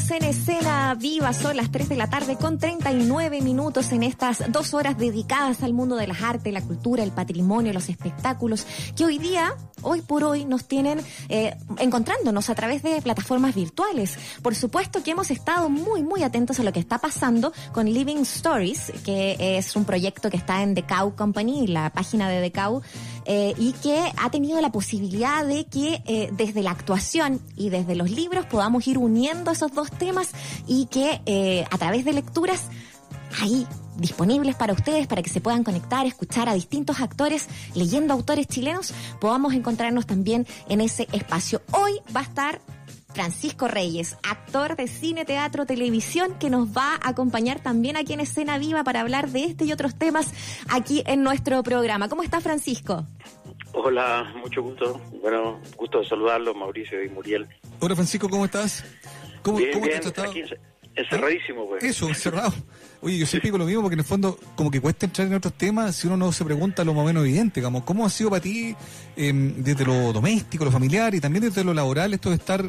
Estamos en escena viva, son las 3 de la tarde con 39 minutos en estas dos horas dedicadas al mundo de las artes, la cultura, el patrimonio, los espectáculos, que hoy día, hoy por hoy, nos tienen eh, encontrándonos a través de plataformas virtuales. Por supuesto que hemos estado muy, muy atentos a lo que está pasando con Living Stories, que es un proyecto que está en The Cow Company, la página de The Cow, eh, y que ha tenido la posibilidad de que eh, desde la actuación y desde los libros podamos ir uniendo esos dos temas y que eh, a través de lecturas ahí disponibles para ustedes, para que se puedan conectar, escuchar a distintos actores leyendo autores chilenos, podamos encontrarnos también en ese espacio. Hoy va a estar Francisco Reyes, actor de cine, teatro, televisión, que nos va a acompañar también aquí en Escena Viva para hablar de este y otros temas aquí en nuestro programa. ¿Cómo está Francisco? Hola, mucho gusto. Bueno, gusto de saludarlos, Mauricio y Muriel. Hola Francisco, ¿cómo estás? ¿Cómo, bien, cómo bien, te has tratado? aquí encerradísimo, pues. Eso, encerrado. Oye, yo siempre digo lo mismo porque en el fondo como que cuesta entrar en otros temas si uno no se pregunta lo más o menos evidente, como cómo ha sido para ti eh, desde lo doméstico, lo familiar y también desde lo laboral esto de estar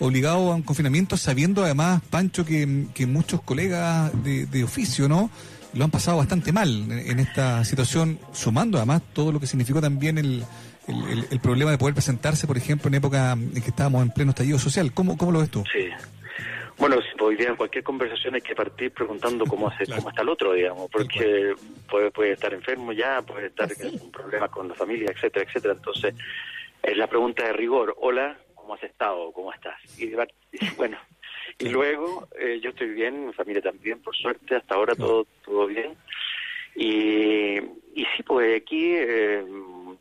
obligado a un confinamiento sabiendo además, Pancho, que, que muchos colegas de, de oficio, ¿no? Lo han pasado bastante mal en, en esta situación, sumando además todo lo que significó también el, el, el- el problema de poder presentarse, por ejemplo, en época en que estábamos en pleno estallido social. ¿Cómo, cómo lo ves tú? Sí. Bueno, si hoy día en cualquier conversación hay que partir preguntando cómo hace, Claro. cómo está el otro, digamos, porque puede, puede estar enfermo ya, puede estar Ah, sí. con problemas con la familia, etcétera, etcétera. Entonces, es la pregunta de rigor. Hola, ¿cómo has estado? ¿Cómo estás? Y, bueno, y luego eh, yo estoy bien, mi familia también, por suerte, hasta ahora todo todo bien. Y, y sí, pues aquí eh,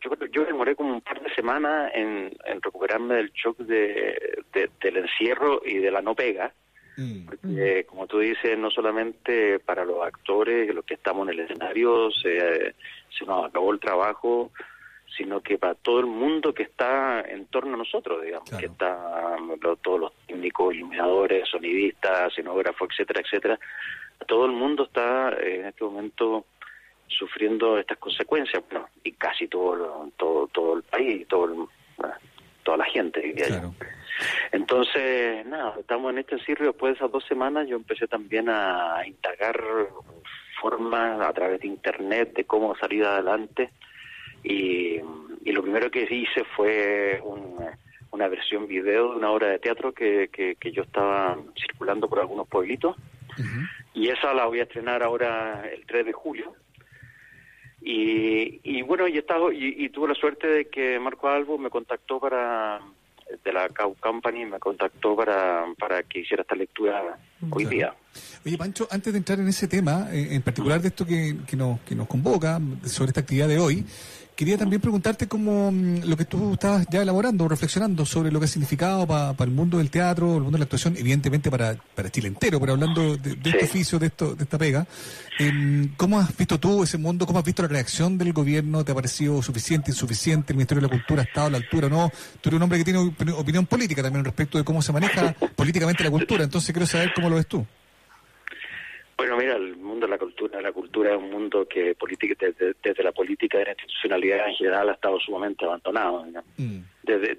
yo yo demoré como un par de semanas en, en recuperarme del shock de, de- del encierro y de la no pega. Mm. Porque, como tú dices, no solamente para los actores, los que estamos en el escenario, se, se nos acabó el trabajo, sino que para todo el mundo que está en torno a nosotros, digamos, Claro. que está lo- todos los técnicos, iluminadores, sonidistas, escenógrafos, etcétera, etcétera. Todo el mudo está eh, en este momento sufriendo estas consecuencias, bueno, y casi todo todo todo el país, todo el- toda la gente, diría yo. Entonces, nada, estamos en este encierro después de esas dos semanas yo empecé también a indagar formas a través de internet de cómo salir adelante. Y, y lo primero que hice fue un- una versión video de una obra de teatro que, que, que yo estaba circulando por algunos pueblitos. Y esa la voy a estrenar ahora el 3 de julio. Y, y bueno, y, estaba, y, y tuve la suerte de que Marco Albo me contactó para, de la Cow Company, me contactó para, para que hiciera esta lectura hoy día. Oye, Pancho, antes de entrar en ese tema, eh, en particular de esto que, que, nos, que nos convoca, sobre esta actividad de hoy, quería también preguntarte cómo mm, lo que tú estabas ya elaborando, reflexionando sobre lo que ha significado para el mundo del teatro, el mundo de la actuación, evidentemente para, para Chile entero, pero hablando de, de este oficio, de, esto, de esta pega. em, ¿Cómo has visto tú ese mundo? ¿Cómo has visto la reacción del gobierno? ¿Te ha parecido suficiente, insuficiente? ¿El Ministerio de la Cultura ha estado a la altura o no? Tú eres un hombre que tiene opini- opinión política también respecto de cómo se maneja políticamente la cultura, entonces quiero saber cómo lo ves tú. Bueno, mira, el mundo de la cultura, la cultura es un mundo que política, desde, desde la política de la institucionalidad en general ha estado sumamente abandonado. Mm. Desde,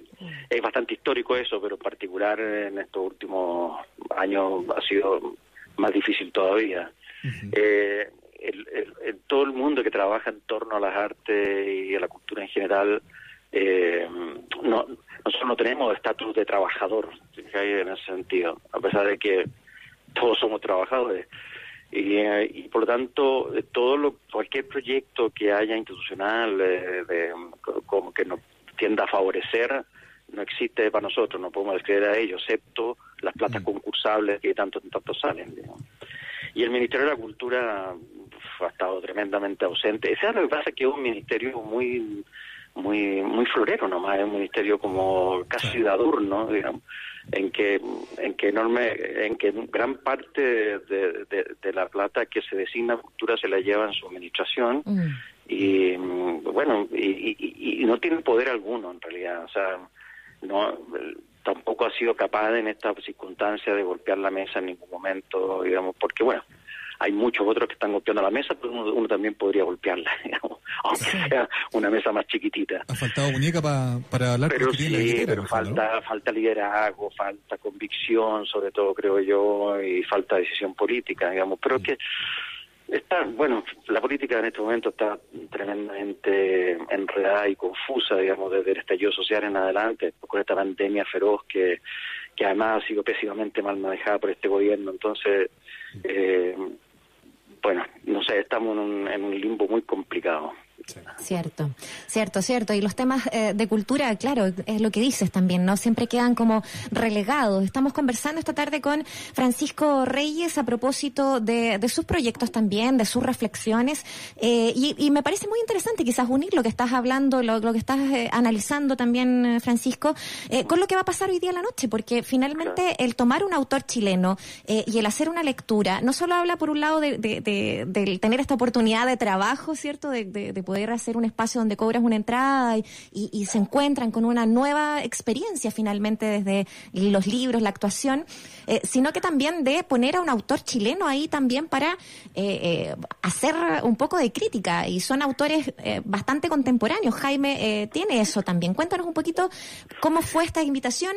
es bastante histórico eso, pero en particular en estos últimos años ha sido más difícil todavía. Ujú. Eh, el, el- el- todo el mundo que trabaja en torno a las artes y a la cultura en general, eh, no, nosotros no tenemos estatus de trabajador ¿sí? en ese sentido, a pesar de que todos somos trabajadores. Y, eh, y por lo tanto, todo lo, cualquier proyecto que haya institucional eh, de, co- como que nos tienda a favorecer no existe para nosotros, no podemos acceder a ello, excepto las platas Mm. concursables que tanto tanto salen. digamos. Y el Ministerio de la Cultura uf, ha estado tremendamente ausente. Ese es lo que pasa, que es un ministerio muy muy muy florero nomás, es un ministerio como casi de adorno, digamos, en que en que enorme, en que gran parte de, de- de la plata que se designa a cultura se la lleva en su administración Mm. y mm, bueno y, y- y no tiene poder alguno en realidad o sea no tampoco ha sido capaz en esta circunstancia de golpear la mesa en ningún momento digamos porque bueno hay muchos otros que están golpeando la mesa, pero uno, también podría golpearla, sea una mesa más chiquitita. Ha faltado muñeca para hablar pero sí, pero falta, falta liderazgo, falta convicción, sobre todo creo yo, y falta decisión política, digamos, pero que Está, bueno, la política en este momento está tremendamente enredada y confusa, digamos, desde el estallido social en adelante, con esta pandemia feroz que, que además ha sido pésimamente mal manejada por este gobierno. Entonces, eh, bueno, no sé, estamos en un, en un limbo muy complicado. Cierto, cierto, cierto. Y los temas eh, de cultura, claro, es lo que dices también, ¿no? Siempre quedan como relegados. Estamos conversando esta tarde con Francisco Reyes a propósito de, sus proyectos también, de sus reflexiones. Eh, y, me parece muy interesante quizás unir lo que estás hablando, lo, que estás eh, analizando también, Francisco, con lo que va a pasar hoy día a la noche, porque finalmente el tomar un autor chileno y el hacer una lectura, no solo habla por un lado de, de tener esta oportunidad de trabajo, ¿cierto? de poder hacer un espacio donde cobras una entrada y, se encuentran con una nueva experiencia finalmente desde los libros, la actuación, eh, sino que también de poner a un autor chileno ahí también para eh, eh, hacer un poco de crítica. Y son autores bastante contemporáneos. Jaime tiene eso también. Cuéntanos un poquito cómo fue esta invitación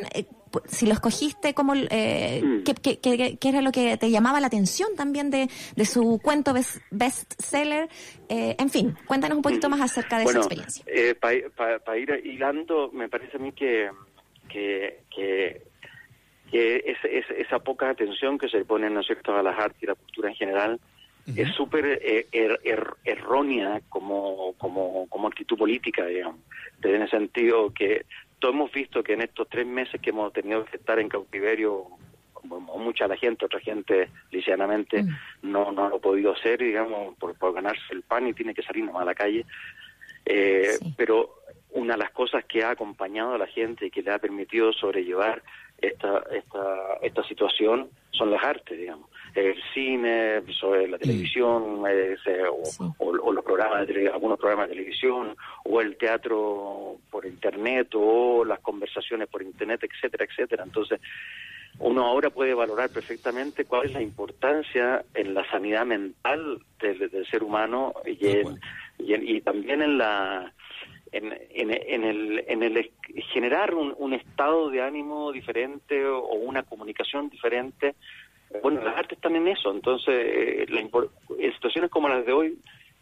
si lo escogiste, cómo, eh, mm. qué, era lo que te llamaba la atención también de, su cuento bestseller. Eh, en fin, cuéntanos un poquito mm. más acerca de esa experiencia. Eh, Para ir hilando, me parece a mí que, que, que, esa poca atención que se pone ¿no cierto? a las artes y la cultura en general es súper eh, er, er, errónea como, como, como actitud política, digamos, en el sentido que todos hemos visto que en estos tres meses que hemos tenido que estar en cautiverio, mucha la gente, otra gente lisianamente mm. no, no lo ha podido hacer, digamos, por, ganarse el pan y tiene que salir nomás a la calle. Eh, pero una de las cosas que ha acompañado a la gente y que le ha permitido sobrellevar esta, esta, esta situación son las artes, digamos. El cine, sobre la mm. televisión, eh, o, los programas de algunos programas de televisión, o el teatro por internet, o las conversaciones por internet, etcétera, etcétera. Entonces, uno ahora puede valorar perfectamente cuál es la importancia en la sanidad mental del, ser humano y, y también en la en, en, el, en el generar un, estado de ánimo diferente o, una comunicación diferente. Bueno, las artes están en eso, entonces eh, en situaciones como las de hoy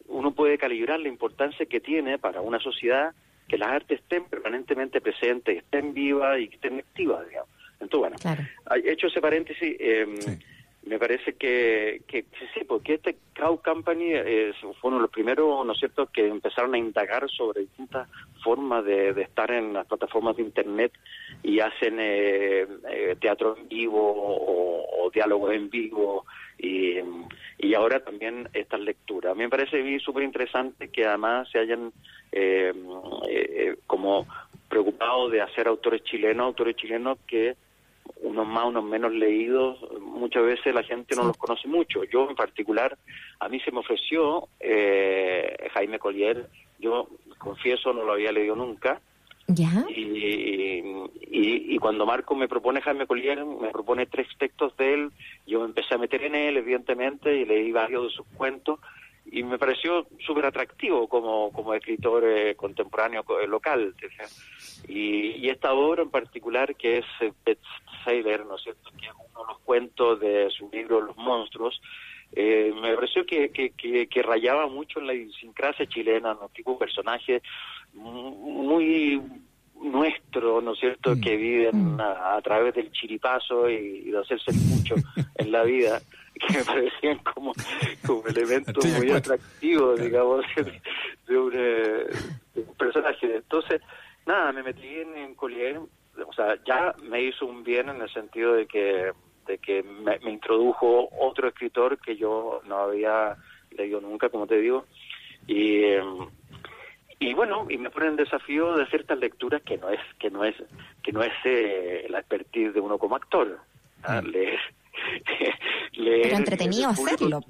uno puede calibrar la importancia que tiene para una sociedad que las artes estén permanentemente presentes, estén vivas y estén activas, digamos. Entonces, bueno, hecho ese paréntesis, eh, me parece que, que, sí, porque este Crowd Company es, fue uno de los primeros, ¿no es cierto?, que empezaron a indagar sobre distintas formas de, estar en las plataformas de Internet y hacen eh, eh, teatro en vivo o, diálogo en vivo y, y ahora también estas lecturas. A mí me parece súper interesante que además se hayan eh, como preocupado de hacer autores chilenos, autores chilenos que unos más, unos menos leídos, muchas veces la gente no los conoce mucho. Yo en particular, a mí se me ofreció eh, Jaime Collier, yo confieso no lo había leído nunca. Y, y, cuando Marco me propone Jaime Collier, me propone tres textos de él, yo me empecé a meter en él, evidentemente, y leí varios de sus cuentos, y me pareció súper atractivo como, como escritor eh, contemporáneo eh, local. Y, y, esta obra en particular, que es Sailor, ¿no es cierto?, que es uno de los cuentos de su libro Los Monstruos, eh, me pareció que, que, que, rayaba mucho en la idiosincrasia chilena, ¿no? tipo personaje muy nuestro, ¿no es cierto?, mm. que viven mm. a, través del chiripazo y, de hacerse mucho en la vida que me parecían como, como elementos muy atractivos, digamos, de, un, eh, de, un, personaje. Entonces, nada, me metí en, en Collier, o sea, ya me hizo un bien en el sentido de que, de que me, introdujo otro escritor que yo no había leído nunca, como te digo, y... y bueno y me pone el desafío de ciertas lecturas que no es que no es que no es eh, la expertise de uno como actor ¿ah? mm. Leer Pero entretenido hacerlo.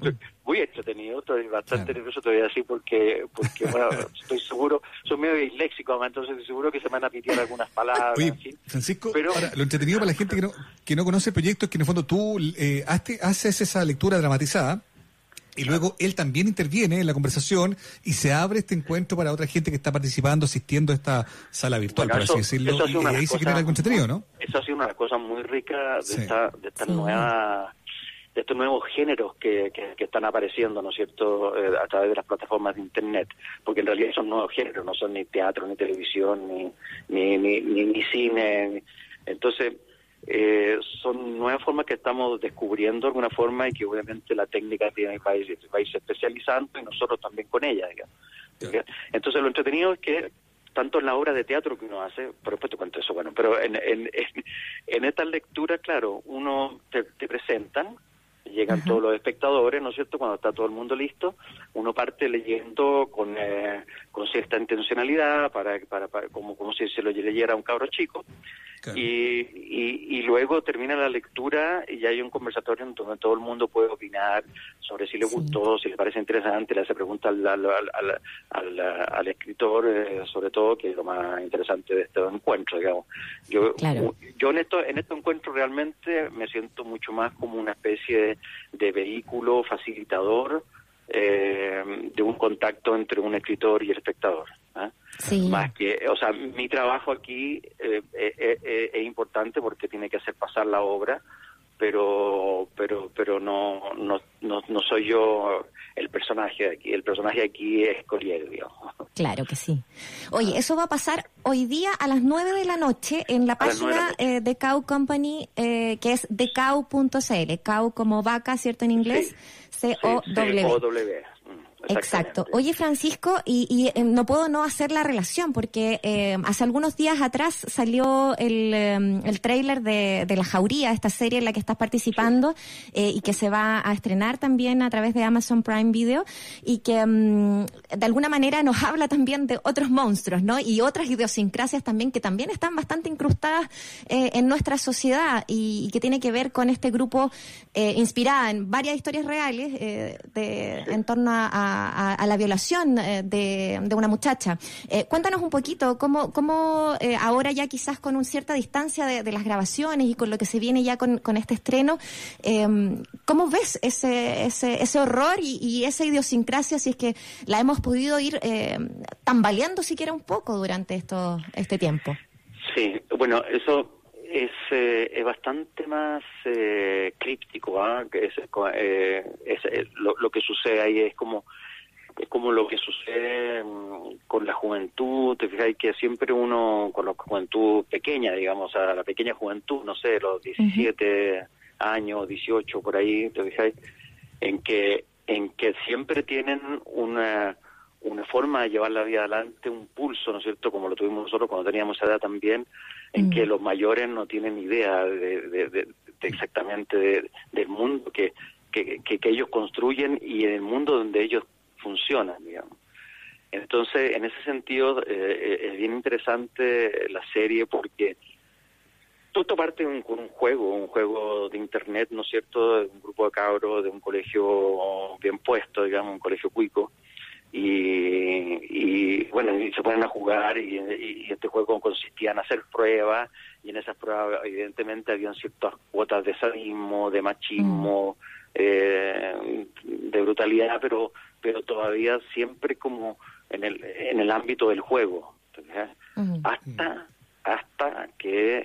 Muy entretenido, estoy bastante nervioso todavía así porque, porque bueno, estoy seguro, soy medio disléxico, entonces estoy seguro que se me van a pitear algunas palabras. Francisco, Pero, lo entretenido para la gente que no, que no conoce el proyecto es que en el fondo tú eh, haces esa lectura dramatizada Y luego él también interviene en la conversación y se abre este encuentro para otra gente que está participando, asistiendo a esta sala virtual, por así decirlo. y ahí se crea algo entretenido, ¿no? Eso ha sido una cosa muy rica de esta, de esta nueva de estos nuevos géneros que, que, están apareciendo, ¿no es cierto?, eh, a través de las plataformas de Internet, porque en realidad son nuevos géneros, no son ni teatro, ni televisión, ni, ni, ni, ni, cine. Entonces, eh, son nuevas formas que estamos descubriendo de alguna forma y que obviamente la técnica tiene va a ir, va a ir especializando y nosotros también con ella, digamos. Entonces, lo entretenido es que tanto en la obra de teatro que uno hace, por te cuento eso, bueno, pero en, en, en, esta lectura, claro, uno te, te presentan llegan todos los espectadores, ¿no es cierto? Cuando está todo el mundo listo, uno parte leyendo con, eh, con cierta intencionalidad, para, para, como, como si se lo leyera a un cabro chico, y, y, luego termina la lectura y hay un conversatorio en donde todo el mundo puede opinar sobre si le gustó, si le parece interesante, le hace preguntas al, al, al, al, escritor, eh, sobre todo, que es lo más interesante de este encuentro, digamos. Yo, yo en, esto, en este encuentro realmente me siento mucho más como una especie de, vehículo facilitador eh, de un contacto entre un escritor y el espectador. ¿Ah? Más que, o sea, mi trabajo aquí eh, eh, eh, es importante porque tiene que hacer pasar la obra, pero pero pero no no no, no soy yo el personaje aquí. El personaje aquí es digamos. Claro que sí. Oye, eso va a pasar hoy día a las 9 de la noche en la página de, Cow Company, que es decau.cl. Cow como vaca, ¿cierto? En inglés. C-O-W. C-O-W. Exacto. Oye, Francisco, y, eh, no puedo no hacer la relación porque eh, hace algunos días atrás salió el, eh, el tráiler de, de, La Jauría, esta serie en la que estás participando y que se va a estrenar también a través de Amazon Prime Video y que mm, de alguna manera nos habla también de otros monstruos, ¿no? Y otras idiosincrasias también que también están bastante incrustadas en nuestra sociedad y, que tiene que ver con este grupo inspirada en varias historias reales de, en torno a a, la violación eh, de, una muchacha. Eh, cuéntanos un poquito cómo, cómo eh, ahora ya quizás con una cierta distancia de, las grabaciones y con lo que se viene ya con, este estreno, em, ¿cómo ves ese, ese, ese horror y, esa idiosincrasia si es que la hemos podido ir tambaleando siquiera un poco durante esto, este tiempo? Sí, bueno, eso es, es bastante más críptico, ¿ah? es, es, lo, lo, que sucede ahí es como es como lo que sucede mm, con la juventud, te fijáis que siempre uno, con la juventud pequeña, digamos, a la pequeña juventud, no sé, los 17 años, 18 por ahí, te fijáis, en que, en que siempre tienen una, una forma de llevar la vida adelante, un pulso, ¿no es cierto?, como lo tuvimos nosotros cuando teníamos esa edad también, en que los mayores no tienen idea de, exactamente del mundo que, que, que, ellos construyen y en el mundo donde ellos funcionan, digamos. Entonces, en ese sentido, eh, eh, es bien interesante la serie porque todo parte con un juego, un juego de internet, ¿no es cierto?, de un grupo de cabros de un colegio bien puesto, digamos, un colegio cuico, y, y bueno, y se ponen a jugar y, y, este juego consistía en hacer pruebas y en esas pruebas evidentemente habían ciertas cuotas de sadismo, de machismo, mm. eh, de brutalidad, pero pero todavía siempre como en el, en el ámbito del juego, hasta hasta que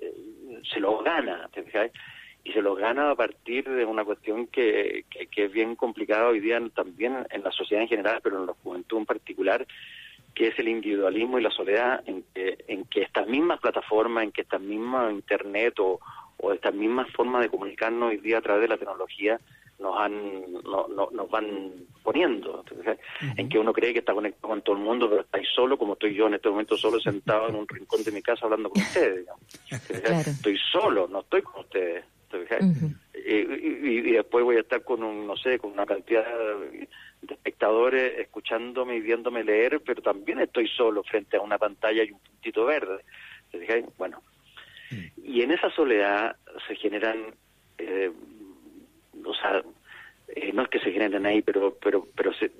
eh, se lo gana, y se lo gana a partir de una cuestión que, que, es bien complicada hoy día también en la sociedad en general, pero en la juventud en particular, que es el individualismo y la soledad, en que, en que estas mismas plataformas, en que estas mismas internet o, o estas mismas formas de comunicarnos hoy día a través de la tecnología nos han no, nos van poniendo. En que uno cree que está conectado con todo el mundo pero estáis solo como estoy yo en este momento solo sentado en un rincón de mi casa hablando con ustedes estoy solo no estoy con ustedes y, después voy a estar con un no sé con una cantidad de espectadores escuchándome y viéndome leer pero también estoy solo frente a una pantalla y un puntito verde bueno. Y en esa soledad se generan eh, no es que se generen ahí, pero, pero, pero se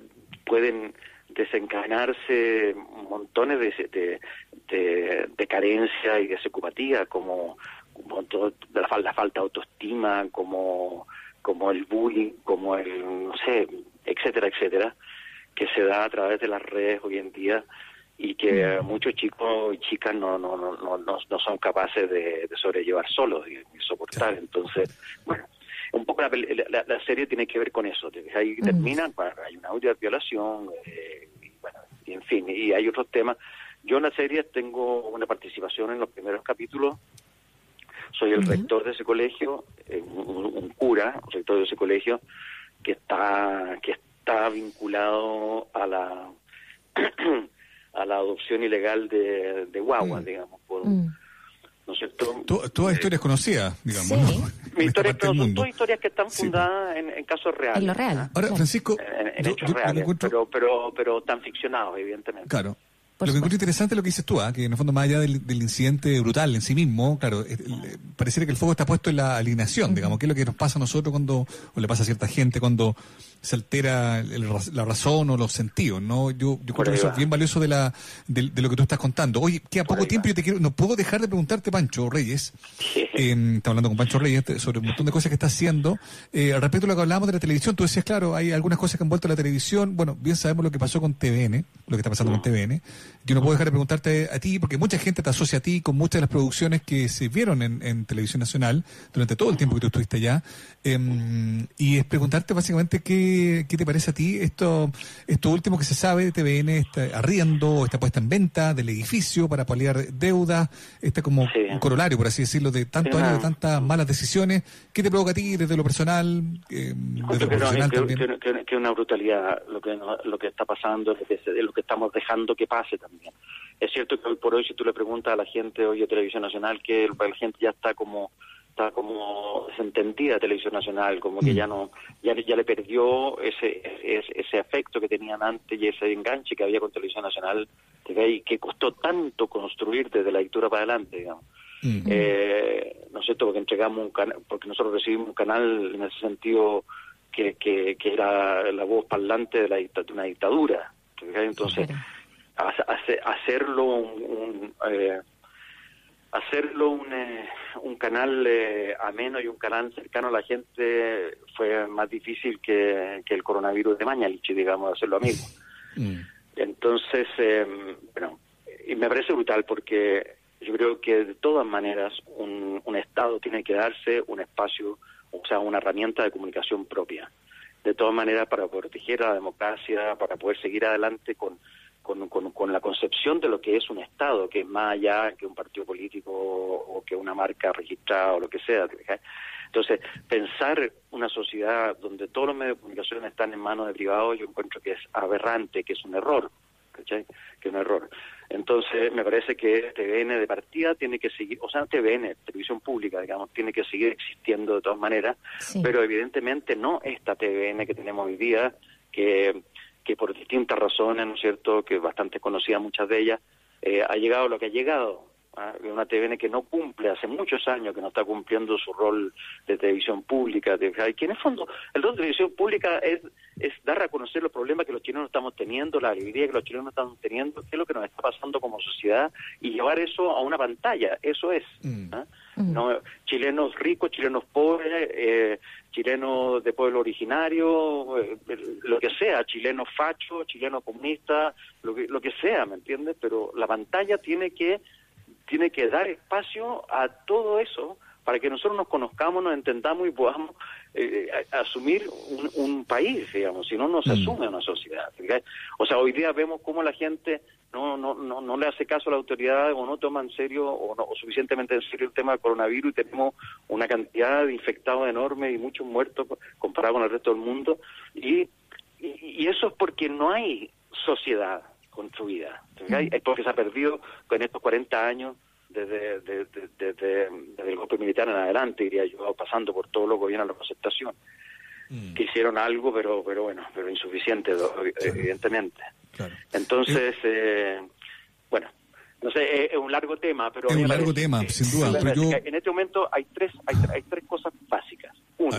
pueden desencadenarse montones de, de, de, carencia y de secupatía, como, como todo, la, falta de autoestima, como como el bullying, como el, no sé, etcétera, etcétera, que se da a través de las redes hoy en día y que muchos chicos y chicas no no no no no, son capaces de, sobrellevar solos y, soportar. Entonces bueno un poco la, la, serie tiene que ver con eso ahí terminan hay una audio de violación eh, y, bueno y en fin y hay otros temas yo en la serie tengo una participación en los primeros capítulos soy el rector de ese colegio eh, un, un, cura rector de ese colegio que está que está vinculado a la a la adopción ilegal de, de guaguas, mm. digamos. Por, mm. ¿No es cierto? todas historias conocidas, digamos. ¿no? Mi historia, son todas historias que están fundadas en, casos reales. En lo real. ¿ah? Ahora, Francisco. En, hechos reales, pero, pero, pero tan ficcionados, evidentemente. Claro lo que encuentro interesante es lo que dices tú, ¿ah? que en el fondo, más allá del, incidente brutal en sí mismo, claro, pareciera que el foco está puesto en la alineación, digamos, que es lo que nos pasa a nosotros cuando, o le pasa a cierta gente cuando se altera la razón o los sentidos, ¿no? Yo, yo creo que eso es bien valioso de, la, de, lo que tú estás contando. Oye, que a poco tiempo yo te quiero, no puedo dejar de preguntarte, Pancho Reyes, eh, está hablando con Pancho Reyes sobre un montón de cosas que está haciendo. Eh, respecto a lo que hablábamos de la televisión, tú decías, claro, hay algunas cosas que han vuelto a la televisión. Bueno, bien sabemos lo que pasó con TVN, lo que está pasando con TVN. Yo no puedo dejar de preguntarte a ti, porque mucha gente te asocia a ti con muchas de las producciones que se vieron en, en Televisión Nacional durante todo el tiempo que tú estuviste allá. Em, y es preguntarte básicamente qué, qué, te parece a ti esto, esto último que se sabe de TVN, está arriendo, está puesta en venta del edificio para paliar deuda, está como un corolario, por así decirlo, de tantos años, de tantas malas decisiones. ¿Qué te provoca a ti desde lo personal, eh, desde lo profesional que, también? Que, una brutalidad lo que, lo que está pasando, lo que estamos dejando que pase también. Es cierto que hoy por hoy, si tú le preguntas a la gente hoy de Televisión Nacional, que la gente ya está como está como desentendida Televisión Nacional, como que mm. ya no, ya, ya le perdió ese, ese, ese afecto que tenían antes y ese enganche que había con Televisión Nacional, y que costó tanto construir desde la dictadura para adelante, digamos. Mm. Eh, ¿No es cierto? Porque entregamos un canal, porque nosotros recibimos un canal en ese sentido que, que, que era la voz parlante de, la, de una dictadura. Entonces, hacerlo un, eh, hacerlo un, eh, un canal eh, ameno y un canal cercano a la gente fue más difícil que, que el coronavirus de Mañalich, digamos, hacerlo a Mm. Entonces, em, bueno, y me parece brutal porque yo creo que de todas maneras un, un Estado tiene que darse un espacio, o sea, una herramienta de comunicación propia. De todas maneras, para proteger a la democracia, para poder seguir adelante con con, con, la concepción de lo que es un Estado, que es más allá que un partido político o que una marca registrada o lo que sea. Entonces, pensar una sociedad donde todos los medios de comunicación están en manos de privados, yo encuentro que es aberrante, que es un error, Que es un error. Entonces, me parece que TVN de partida tiene que seguir, o sea, TVN, televisión pública, digamos, tiene que seguir existiendo de todas maneras, pero evidentemente no esta TVN que tenemos hoy día, que que por distintas razones, ¿no es cierto?, que bastante conocida muchas de ellas, eh, ha llegado lo que ha llegado. ¿ah? Una TVN que no cumple hace muchos años, que no está cumpliendo su rol de televisión pública. De, que en el fondo, el rol de televisión pública es, es dar a conocer los problemas que los chilenos estamos teniendo, la alegría que los chilenos están teniendo, qué es lo que nos está pasando como sociedad y llevar eso a una pantalla. Eso es. Mm. ¿ah? ¿No? Chilenos ricos, chilenos pobres, eh, chilenos de pueblo originario, eh, lo que sea, chileno facho, chileno comunista, lo que, lo que sea, ¿me entiendes? Pero la pantalla tiene que, tiene que dar espacio a todo eso para que nosotros nos conozcamos, nos entendamos y podamos eh, asumir un, país, digamos, si no, no se mm. asume una sociedad. O sea, hoy día vemos cómo la gente no, no, no, no le hace caso a la autoridad o no toma en serio o, no, o suficientemente en serio el tema del coronavirus y tenemos una cantidad de infectados enorme y muchos muertos comparado con el resto del mundo. Y, y, eso es porque no hay sociedad construida. Mm. Es porque se ha perdido en estos 40 años desde, desde, el golpe militar en adelante, diría yo, pasando por todo lo que viene a la concertación. Mm. que hicieron algo, pero pero bueno, pero insuficiente, evidentemente. Entonces, eh, bueno, no sé, es, un largo tema, pero... Es un largo tema, sin duda. En este momento hay tres, hay, hay tres cosas básicas. Uno,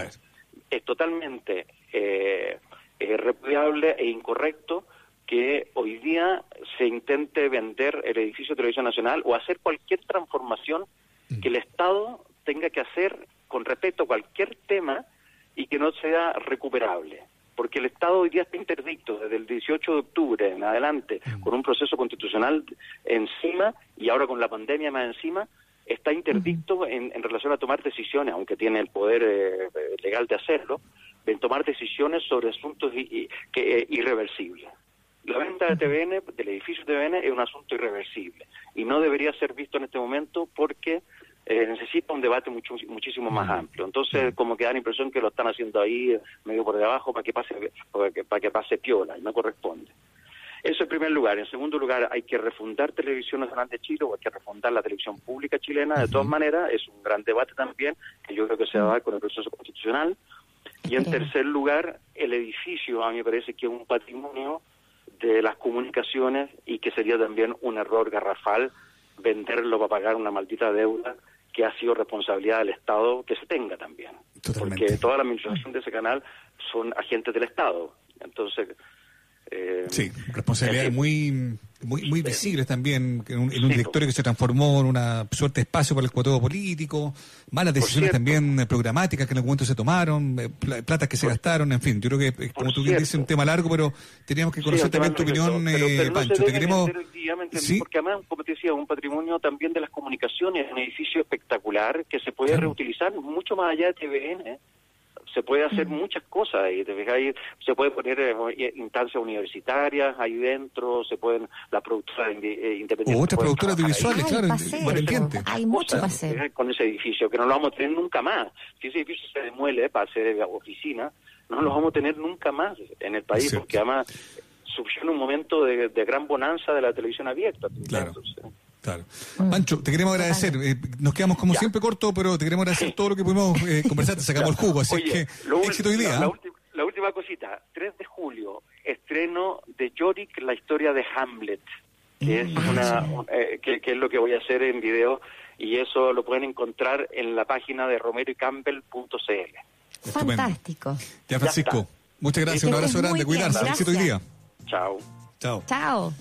es totalmente eh, repudiable e incorrecto que hoy día se intente vender el edificio de Televisión Nacional o hacer cualquier transformación mm. que el Estado tenga que hacer con respecto a cualquier tema y que no sea recuperable. Porque el Estado hoy día está interdicto desde el 18 de octubre en adelante, Mm. con un proceso constitucional encima y ahora con la pandemia más encima, está interdicto en, en relación a tomar decisiones, aunque tiene el poder eh, legal de hacerlo, en tomar decisiones sobre asuntos i- i- que, eh, irreversibles. La venta de TVN, del edificio TVN, es un asunto irreversible y no debería ser visto en este momento porque eh, necesita un debate mucho, muchísimo más amplio. Entonces, como que da la impresión que lo están haciendo ahí eh, medio por debajo para que pase para que, para que pase piola y no corresponde. Eso en primer lugar. En segundo lugar, hay que refundar Televisión Nacional de Chile o hay que refundar la televisión pública chilena. De todas maneras, es un gran debate también que yo creo que se va a dar con el proceso constitucional. Y en tercer lugar, el edificio, a mí me parece que es un patrimonio de las comunicaciones y que sería también un error garrafal venderlo para pagar una maldita deuda que ha sido responsabilidad del Estado que se tenga también. Totalmente. Porque toda la administración de ese canal son agentes del Estado. Entonces, eh, Sí, responsabilidades muy, muy, muy visibles también, en un, en un Sí, directorio que se transformó en una suerte de espacio para el cuoteo político, malas decisiones cierto. también eh, programáticas que en algún momento se tomaron, eh, pla- platas que se gastaron, en fin, yo creo que, eh, como tú bien dices, un tema largo, pero teníamos que conocer también tu opinión, pero- eh, pero no Pancho. Te queremos... Sí. Porque además, como te decía, un patrimonio también de las comunicaciones, un edificio espectacular que se puede Claro. reutilizar mucho más allá de TVN. ¿Eh? Se puede hacer muchas cosas ahí, ¿te fijas? Ahí se puede poner eh, instancias universitarias ahí dentro, se pueden, la productora indi- eh, independiente. O otras productoras audiovisuales, claro, Hay paseo, independientes. hay mucho cosas, para hacer. ¿eh? con ese edificio, que no lo vamos a tener nunca más. Si ese edificio se demuele para hacer oficina, no lo vamos a tener nunca más en el país, porque además surgió en un momento de, de gran bonanza de la televisión abierta. Claro. Entonces, Claro. Pancho, te queremos agradecer. eh, nos quedamos como Mm. Ya. siempre corto, pero te queremos agradecer todo lo que pudimos eh, conversar. Te sacamos el jugo, así Oye, que lo éxito hoy día. La, la ¿eh? la última cosita, 3 de julio, estreno de Yorick, la historia de Hamlet, que es Mm. una un- eh, que, que es lo que voy a hacer en video y eso lo pueden encontrar en la página de romeroycampbell.cl. Fantástico. Ya, Francisco. está. Muchas gracias. Un abrazo grande. bien, Cuidarse. Éxito hoy día. Chao. Chao. Chao.